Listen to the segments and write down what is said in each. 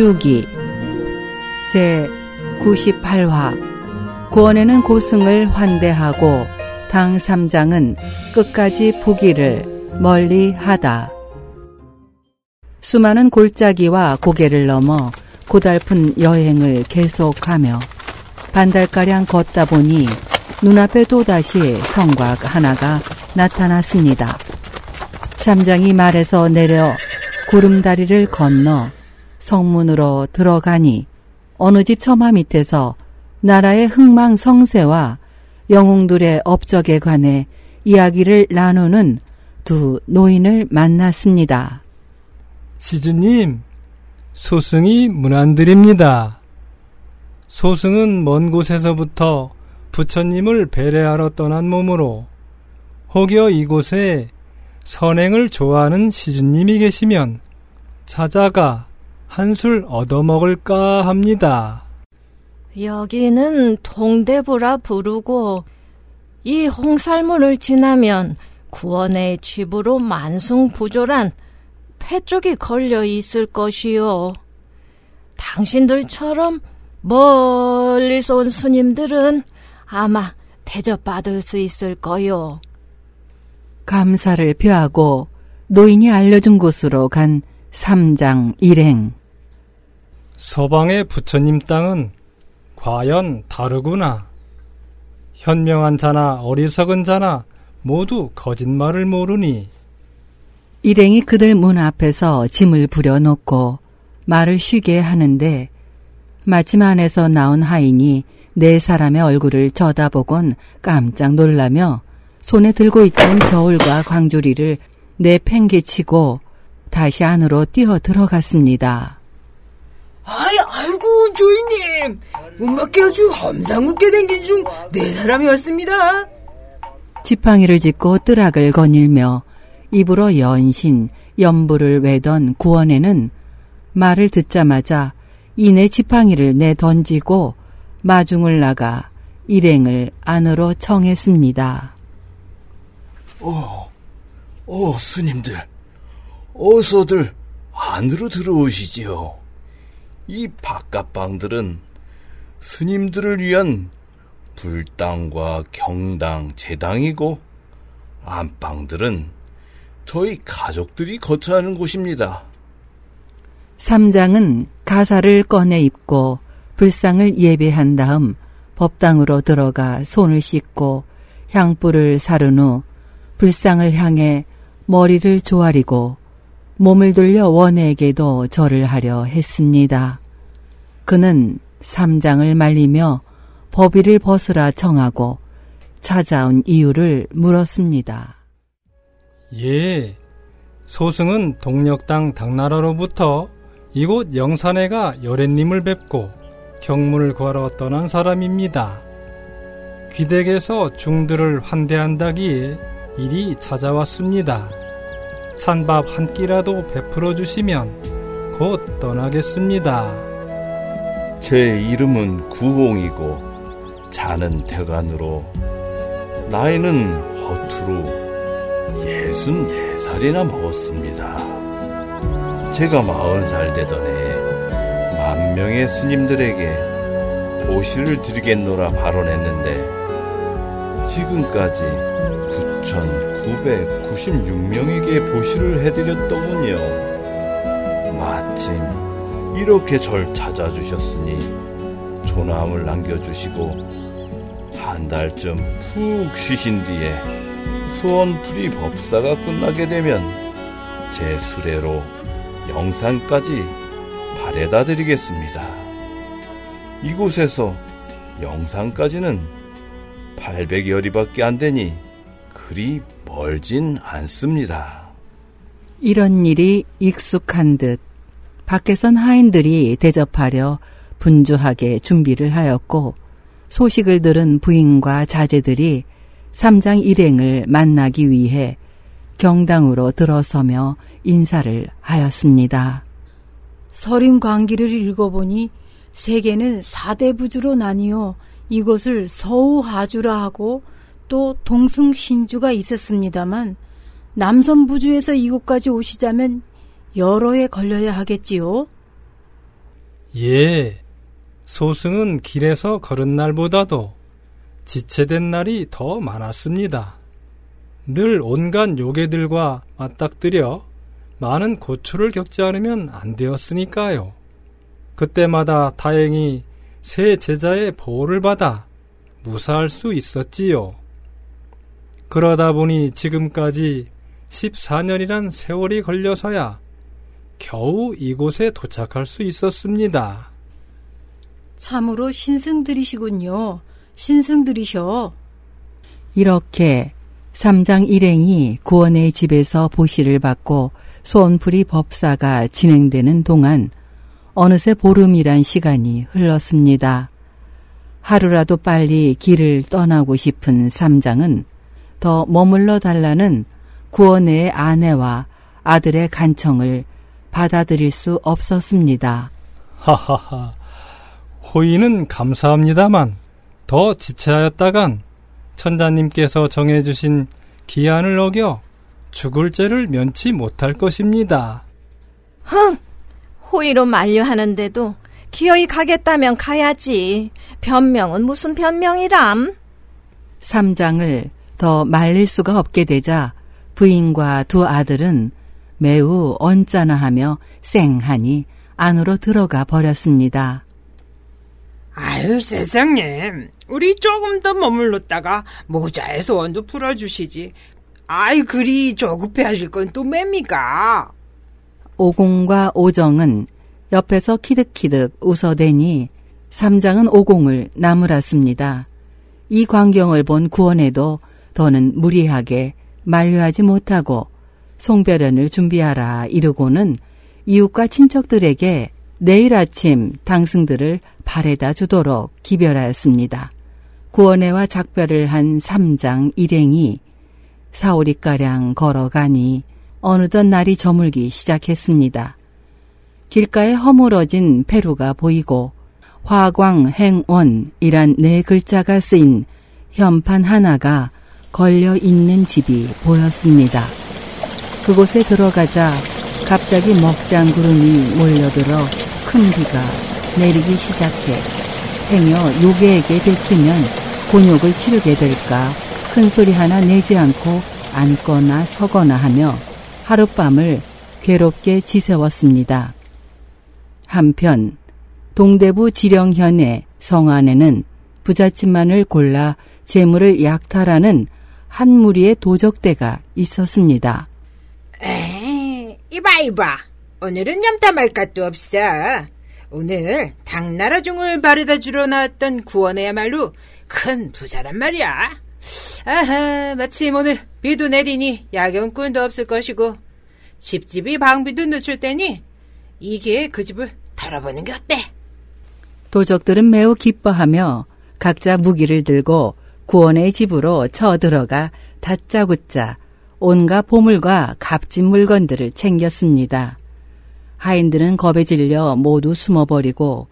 서유기 제 98화 구원에는 고승을 환대하고 당 3장은 끝까지 부기를 멀리 하다. 수많은 골짜기와 고개를 넘어 고달픈 여행을 계속하며 반달가량 걷다 보니 눈앞에 또다시 성곽 하나가 나타났습니다. 삼장이 말에서 내려 구름다리를 건너 성문으로 들어가니 어느 집 처마 밑에서 나라의 흥망 성세와 영웅들의 업적에 관해 이야기를 나누는 두 노인을 만났습니다. 시주님, 소승이 문안드립니다. 소승은 먼 곳에서부터 부처님을 배례하러 떠난 몸으로 혹여 이곳에 선행을 좋아하는 시주님이 계시면 찾아가 한술 얻어먹을까 합니다. 여기는 동대부라 부르고 이 홍살문을 지나면 구원의 집으로 만승부조란 패쪽이 걸려 있을 것이요. 당신들처럼 멀리서 온 스님들은 아마 대접받을 수 있을 거요. 감사를 표하고 노인이 알려준 곳으로 간 삼장 일행. 서방의 부처님 땅은 과연 다르구나. 현명한 자나 어리석은 자나 모두 거짓말을 모르니. 일행이 그들 문 앞에서 짐을 부려놓고 말을 쉬게 하는데 마침 안에서 나온 하인이 네 사람의 얼굴을 쳐다보곤 깜짝 놀라며 손에 들고 있던 저울과 광주리를 내팽개치고 다시 안으로 뛰어 들어갔습니다. 아이, 아이고, 조이님! 음악계 아주 험상궂게 댕긴 중 네 사람이 왔습니다. 지팡이를 짚고 뜨락을 거닐며 입으로 연신, 연부를 외던 구원에는 말을 듣자마자 이내 지팡이를 내 던지고 마중을 나가 일행을 안으로 청했습니다. 어, 어, 스님들, 어서들 안으로 들어오시지요. 이 바깥방들은 스님들을 위한 불당과 경당, 제당이고 안방들은 저희 가족들이 거처하는 곳입니다. 삼장은 가사를 꺼내 입고 불상을 예배한 다음 법당으로 들어가 손을 씻고 향불을 사른 후 불상을 향해 머리를 조아리고 몸을 돌려 원에게도 절을 하려 했습니다. 그는 삼장을 말리며 법위를 벗으라 청하고 찾아온 이유를 물었습니다. 예, 소승은 동력당 당나라로부터 이곳 영산에가 여래님을 뵙고 경문을 구하러 떠난 사람입니다. 귀댁에서 중들을 환대한다기에 일이 찾아왔습니다. 찬 밥 한 끼라도 베풀어 주시면 곧 떠나겠습니다. 제 이름은 구홍이고 자는 대간으로 나이는 허투루 예순 네 살이나 먹었습니다. 제가 마흔 살 되던 해에 만 명의 스님들에게 보시를 드리겠노라 발언했는데 지금까지 9,996명에게 보시를 해드렸더군요. 마침 이렇게 절 찾아주셨으니 조남을 남겨주시고 한 달쯤 푹 쉬신 뒤에 수원풀이 법사가 끝나게 되면 제 수레로 영산까지 바래다 드리겠습니다. 이곳에서 영산까지는 800여리밖에 안 되니 그리 멀진 않습니다. 이런 일이 익숙한 듯 밖에선 하인들이 대접하려 분주하게 준비를 하였고 소식을 들은 부인과 자제들이 삼장 일행을 만나기 위해 경당으로 들어서며 인사를 하였습니다. 서림 광기를 읽어보니 세계는 사대 부주로 나뉘어 이곳을 서우하주라 하고 또 동승 신주가 있었습니다만 남선 부주에서 이곳까지 오시자면 여러 해 걸려야 하겠지요. 예, 소승은 길에서 걸은 날보다도 지체된 날이 더 많았습니다. 늘 온갖 요괴들과 맞닥뜨려 많은 고초를 겪지 않으면 안 되었으니까요. 그때마다 다행히 새 제자의 보호를 받아 무사할 수 있었지요. 그러다 보니 지금까지 14년이란 세월이 걸려서야 겨우 이곳에 도착할 수 있었습니다. 참으로 신승들이시군요. 신승들이셔. 이렇게 삼장 일행이 구원의 집에서 보시를 받고 소원풀이 법사가 진행되는 동안 어느새 보름이란 시간이 흘렀습니다. 하루라도 빨리 길을 떠나고 싶은 삼장은 더 머물러 달라는 구원의 아내와 아들의 간청을 받아들일 수 없었습니다. 하하하. 호의는 감사합니다만 더 지체하였다간 천자님께서 정해주신 기한을 어겨 죽을 죄를 면치 못할 것입니다. 흥! 호의로 만류하는데도 기어이 가겠다면 가야지. 변명은 무슨 변명이람? 삼장을 더 말릴 수가 없게 되자 부인과 두 아들은 매우 언짢아 하며 쌩하니 안으로 들어가 버렸습니다. 아유 세상에 우리 조금 더 머물렀다가 모자의 소원도 풀어주시지. 아이 그리 조급해 하실 건또 뭡니까? 오공과 오정은 옆에서 키득키득 웃어대니 삼장은 오공을 나무랐습니다. 이 광경을 본 구원에도 더는 무리하게 만류하지 못하고 송별연을 준비하라 이르고는 이웃과 친척들에게 내일 아침 당승들을 발에다 주도록 기별하였습니다. 구원회와 작별을 한 삼장 일행이 사오리가량 걸어가니 어느덧 날이 저물기 시작했습니다. 길가에 허물어진 페루가 보이고 화광행원이란 네 글자가 쓰인 현판 하나가 걸려 있는 집이 보였습니다. 그곳에 들어가자 갑자기 먹장 구름이 몰려들어 큰 비가 내리기 시작해 행여 요괴에게 들키면 곤욕을 치르게 될까 큰 소리 하나 내지 않고 앉거나 서거나 하며 하룻밤을 괴롭게 지새웠습니다. 한편 동대부 지령현의 성 안에는 부잣집만을 골라 재물을 약탈하는 한 무리의 도적대가 있었습니다. 에이, 이봐 이봐. 오늘은 염탐 할 것도 없어. 오늘 당나라 종을 바래다 주러 나왔던 구원해야말로 큰 부자란 말이야. 아하, 마침 오늘 비도 내리니 야경꾼도 없을 것이고 집집이 방비도 늦출 테니 이게 그 집을 털어보는 게 어때? 도적들은 매우 기뻐하며 각자 무기를 들고 구원의 집으로 쳐들어가 다짜고짜 온갖 보물과 값진 물건들을 챙겼습니다. 하인들은 겁에 질려 모두 숨어버리고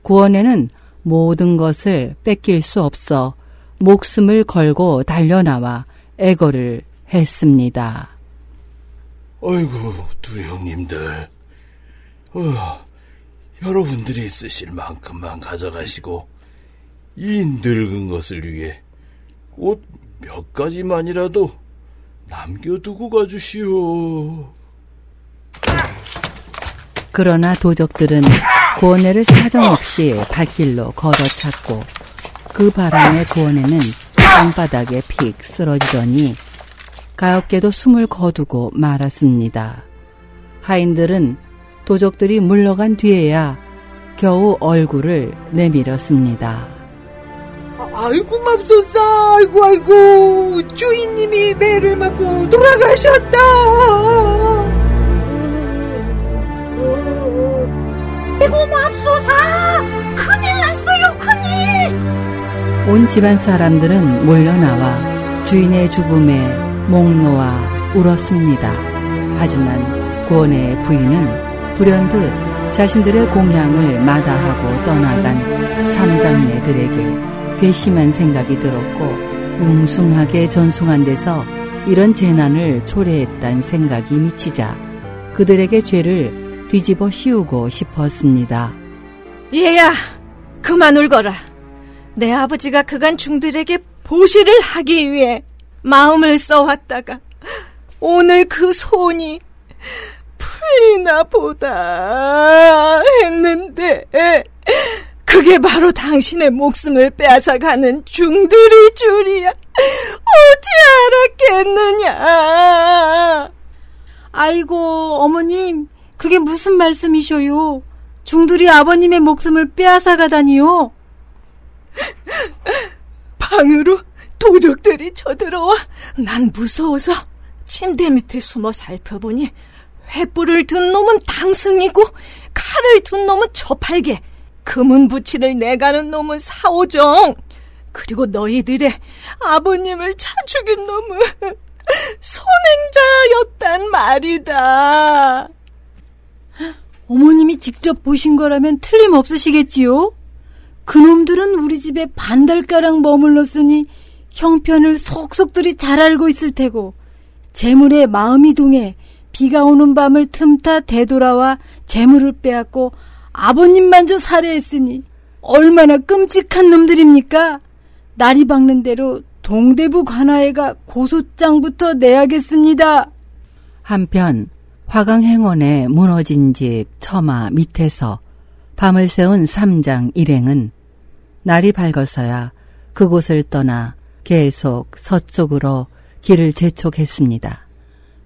구원에는 모든 것을 뺏길 수 없어 목숨을 걸고 달려나와 애거를 했습니다. 아이고, 두 형님들. 어, 여러분들이 쓰실 만큼만 가져가시고, 이 늙은 것을 위해 옷 몇 가지만이라도 남겨두고 가주시오. 그러나 도적들은 구원회를 사정없이 발길로 걸어찼고 그 바람에 구원회는 땅바닥에 픽 쓰러지더니 가엾게도 숨을 거두고 말았습니다. 하인들은 도적들이 물러간 뒤에야 겨우 얼굴을 내밀었습니다. 아, 아이고 맙소사. 아이고 아이고. 주인님이 매를 맞고 돌아가셨다. 아이고 맙소사. 큰일 났어요 큰일. 온 집안 사람들은 몰려나와 주인의 죽음에 목 놓아 울었습니다. 하지만 구원의 부인은 불현듯 자신들의 공양을 마다하고 떠나간 삼장네들에게 괘씸한 생각이 들었고 웅숭하게 전송한 데서 이런 재난을 초래했단 생각이 미치자 그들에게 죄를 뒤집어 씌우고 싶었습니다. 얘야, 그만 울거라. 내 아버지가 그간 중들에게 보시를 하기 위해 마음을 써왔다가 오늘 그 소원이 풀리나 보다 했는데 그게 바로 당신의 목숨을 빼앗아가는 중들이 줄이야. 어찌 알았겠느냐. 아이고, 어머님, 그게 무슨 말씀이셔요? 중들이 아버님의 목숨을 빼앗아가다니요? 방으로 도적들이 쳐들어와 난 무서워서 침대 밑에 숨어 살펴보니 횃불을 든 놈은 당승이고 칼을 든 놈은 저팔계 금은 부치를 내가는 놈은 사오정 그리고 너희들의 아버님을 차 죽인 놈은 선행자였단 말이다. 어머님이 직접 보신 거라면 틀림없으시겠지요? 그놈들은 우리 집에 반달가량 머물렀으니 형편을 속속들이 잘 알고 있을 테고 재물에 마음이 동해 비가 오는 밤을 틈타 되돌아와 재물을 빼앗고 아버님만저 살해했으니 얼마나 끔찍한 놈들입니까? 날이 밝는 대로 동대부 관아에가 고소장부터 내야겠습니다. 한편 화강행원의 무너진 집 처마 밑에서 밤을 새운 삼장 일행은 날이 밝아서야 그곳을 떠나 계속 서쪽으로 길을 재촉했습니다.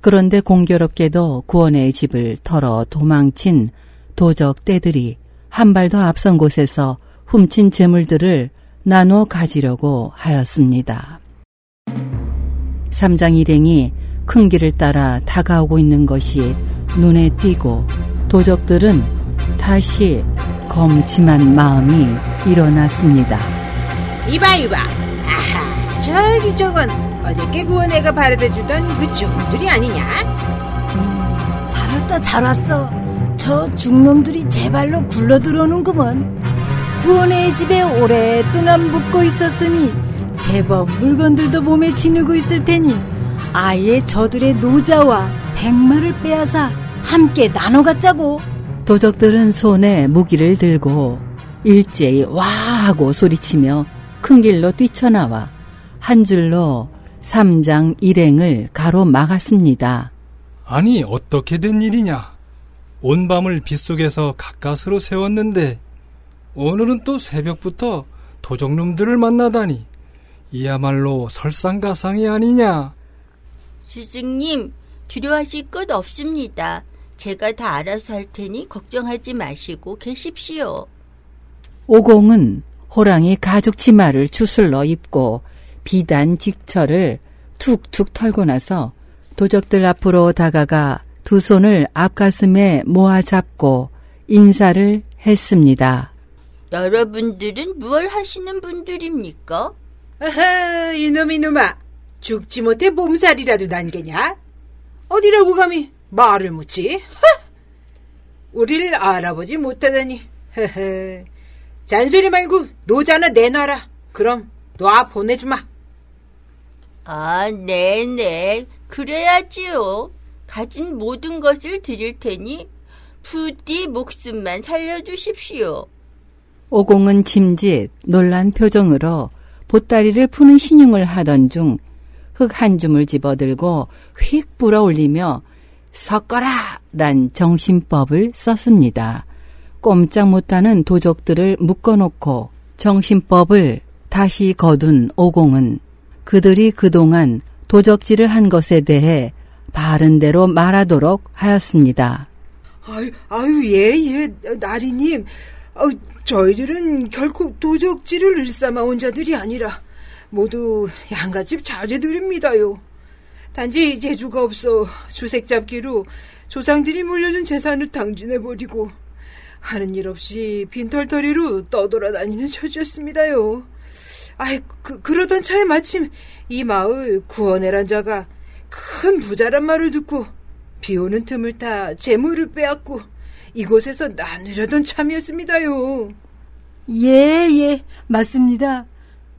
그런데 공교롭게도 구원의 집을 털어 도망친 도적 떼들이 한 발 더 앞선 곳에서 훔친 재물들을 나눠 가지려고 하였습니다. 삼장 일행이 큰 길을 따라 다가오고 있는 것이 눈에 띄고 도적들은 다시 검침한 마음이 일어났습니다. 이봐 이봐 아하 저기 저건 어저께 구원애가 바래다 주던 그 종들이 아니냐 잘 왔다 잘 왔어. 저 중놈들이 제 발로 굴러 들어오는구먼. 구원의 집에 오랫동안 묵고 있었으니 제법 물건들도 몸에 지니고 있을 테니 아예 저들의 노자와 백마를 빼앗아 함께 나눠 갖자고. 도적들은 손에 무기를 들고 일제히 와 하고 소리치며 큰 길로 뛰쳐나와 한 줄로 삼장 일행을 가로막았습니다. 아니 어떻게 된 일이냐? 온 밤을 빗속에서 가까스로 세웠는데 오늘은 또 새벽부터 도적놈들을 만나다니 이야말로 설상가상이 아니냐? 스승님, 두려워하실 것 없습니다. 제가 다 알아서 할 테니 걱정하지 마시고 계십시오. 오공은 호랑이 가죽 치마를 추슬러 입고 비단 직철을 툭툭 털고 나서 도적들 앞으로 다가가 두 손을 앞가슴에 모아 잡고 인사를 했습니다. 여러분들은 무얼 하시는 분들입니까? 아하 이놈 이놈아 죽지 못해 몸살이라도 난게냐 어디라고 감히 말을 묻지 하! 우리를 알아보지 못하다니 헤헤 잔소리 말고 노자나 내놔라 그럼 놔 보내주마 아, 네네. 그래야지요. 가진 모든 것을 드릴 테니 부디 목숨만 살려주십시오. 오공은 짐짓 놀란 표정으로 보따리를 푸는 신용을 하던 중 흙 한 줌을 집어들고 휙 불어 올리며 섞어라! 란 정신법을 썼습니다. 꼼짝 못하는 도적들을 묶어놓고 정신법을 다시 거둔 오공은 그들이 그동안 도적질을 한 것에 대해 바른 대로 말하도록 하였습니다. 아유, 아유, 예, 예, 나리님. 어, 저희들은 결코 도적질을 일삼아 온 자들이 아니라 모두 양가집 자제들입니다요. 단지 재주가 없어 주색 잡기로 조상들이 물려준 재산을 당진해버리고 하는 일 없이 빈털터리로 떠돌아다니는 처지였습니다요. 아이, 그, 그러던 차에 마침 이 마을 구원해란 자가 큰 부자란 말을 듣고 비 오는 틈을 타 재물을 빼앗고 이곳에서 나누려던 참이었습니다요. 예, 예, 맞습니다.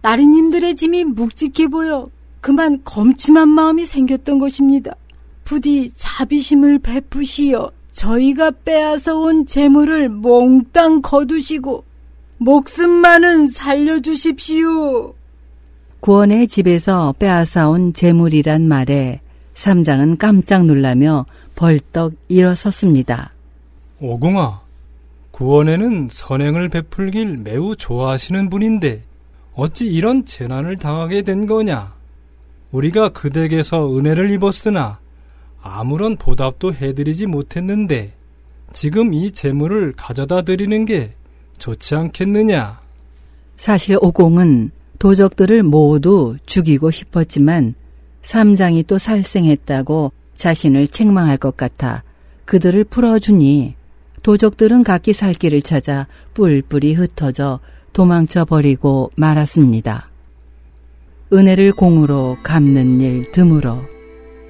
나리님들의 짐이 묵직해 보여 그만 검침한 마음이 생겼던 것입니다. 부디 자비심을 베푸시어 저희가 빼앗아 온 재물을 몽땅 거두시고 목숨만은 살려주십시오. 구원의 집에서 빼앗아온 재물이란 말에 삼장은 깜짝 놀라며 벌떡 일어섰습니다. 오공아, 구원에는 선행을 베풀길 매우 좋아하시는 분인데 어찌 이런 재난을 당하게 된 거냐? 우리가 그댁에서 은혜를 입었으나 아무런 보답도 해드리지 못했는데 지금 이 재물을 가져다 드리는 게 좋지 않겠느냐? 사실 오공은 도적들을 모두 죽이고 싶었지만 삼장이 또 살생했다고 자신을 책망할 것 같아 그들을 풀어주니. 도적들은 각기 살 길을 찾아 뿔뿔이 흩어져 도망쳐 버리고 말았습니다. 은혜를 공으로 갚는 일 드물어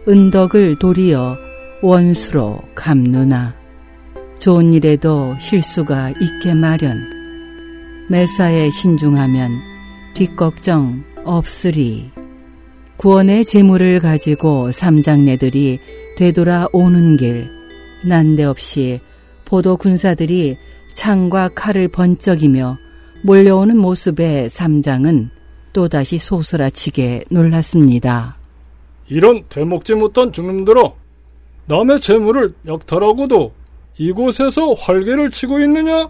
은덕을 도리어 원수로 갚누나. 좋은 일에도 실수가 있게 마련. 매사에 신중하면 뒷걱정 없으리 구원의 재물을 가지고 삼장네들이 되돌아오는 길 난데없이 포도 군사들이 창과 칼을 번쩍이며 몰려오는 모습에 삼장은 또다시 소스라치게 놀랐습니다. 이런 대먹지 못한 죽놈들아, 남의 재물을 역탈하고도 이곳에서 활개를 치고 있느냐?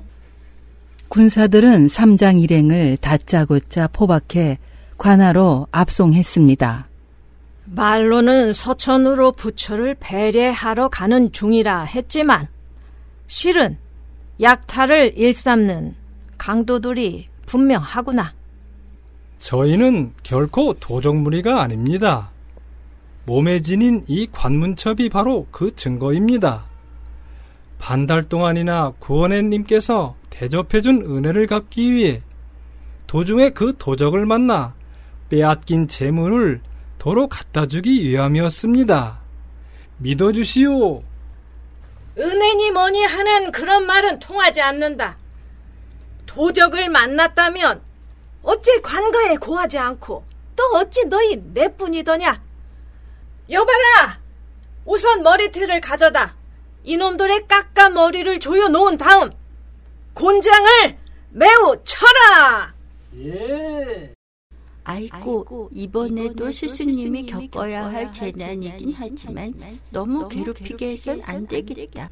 군사들은 삼장 일행을 다짜고짜 포박해 관하로 압송했습니다. 말로는 서천으로 부처를 배례하러 가는 중이라 했지만 실은 약탈을 일삼는 강도들이 분명하구나. 저희는 결코 도적무리가 아닙니다. 몸에 지닌 이 관문첩이 바로 그 증거입니다. 반달 동안이나 구원해님께서 대접해준 은혜를 갚기 위해 도중에 그 도적을 만나 빼앗긴 재물을 도로 갖다 주기 위함이었습니다. 믿어주시오. 은혜니 뭐니 하는 그런 말은 통하지 않는다. 도적을 만났다면 어찌 관가에 고하지 않고 또 어찌 너희 내뿐이더냐? 여봐라! 우선 머리털을 가져다 이놈들의 깎아 머리를 조여 놓은 다음 곤장을 매우 쳐라! 예. 아이고, 이번에도 스승님이 겪어야 할 재난이긴 하지만 너무 괴롭히게 해선 안 되겠다.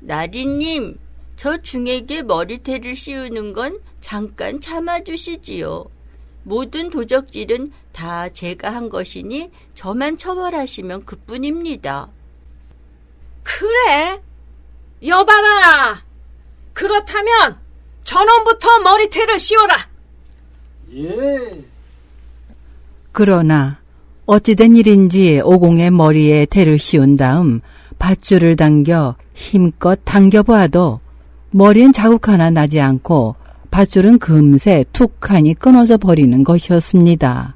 나리님, 저 중에게 머리태를 씌우는 건 잠깐 참아주시지요. 모든 도적질은 다 제가 한 것이니 저만 처벌하시면 그뿐입니다. 그래? 여봐라! 그렇다면 전원부터 머리태를 씌워라! 예. 그러나 어찌된 일인지 오공의 머리에 태를 씌운 다음 밧줄을 당겨 힘껏 당겨보아도 머리엔 자국 하나 나지 않고 밧줄은 금세 툭하니 끊어져 버리는 것이었습니다.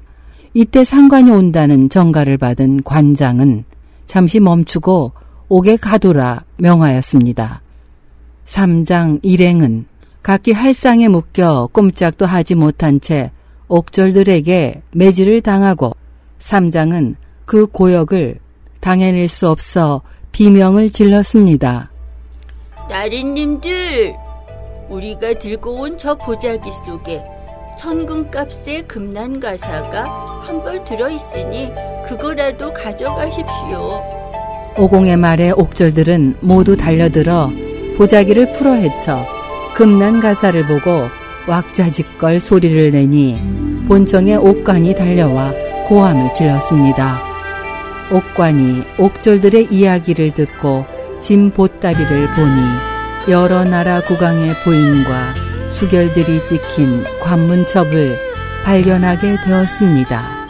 이때 상관이 온다는 정가를 받은 관장은 잠시 멈추고 옥에 가두라 명하였습니다. 삼장 일행은 각기 할상에 묶여 꼼짝도 하지 못한 채 옥절들에게 매질을 당하고 삼장은 그 고역을 당해낼 수 없어 비명을 질렀습니다. 나리님들, 우리가 들고 온 저 보자기 속에 천금값의 금난 가사가 한 벌 들어있으니 그거라도 가져가십시오. 오공의 말에 옥절들은 모두 달려들어 보자기를 풀어 헤쳐 금난 가사를 보고 왁자지껄 소리를 내니 본청의 옥관이 달려와 고함을 질렀습니다. 옥관이 옥졸들의 이야기를 듣고 짐 보따리를 보니 여러 나라 국왕의 부인과 수결들이 찍힌 관문첩을 발견하게 되었습니다.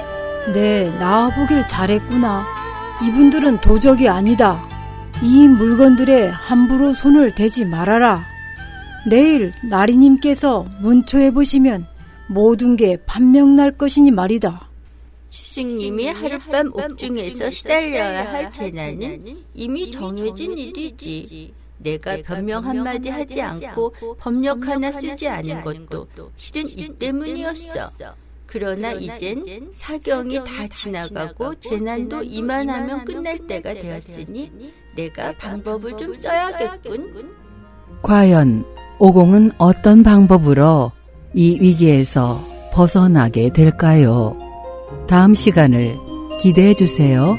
네, 나와보길 잘했구나. 이분들은 도적이 아니다. 이 물건들에 함부로 손을 대지 말아라. 내일 나리님께서 문초해 보시면 모든 게 판명 날 것이니 말이다. 스승님이 하룻밤 옥중에서 시달려야 할 재난은 이미 정해진 일이지. 내가 변명 한마디 하지 않고 법력 하나 쓰지 않은 것도 실은 이 때문이었어. 그러나 이젠 사경이 다 지나가고 재난도 이만하면 끝날 때가 되었으니 내가 방법을 좀 써야겠군. 과연 오공은 어떤 방법으로 이 위기에서 벗어나게 될까요? 다음 시간을 기대해 주세요.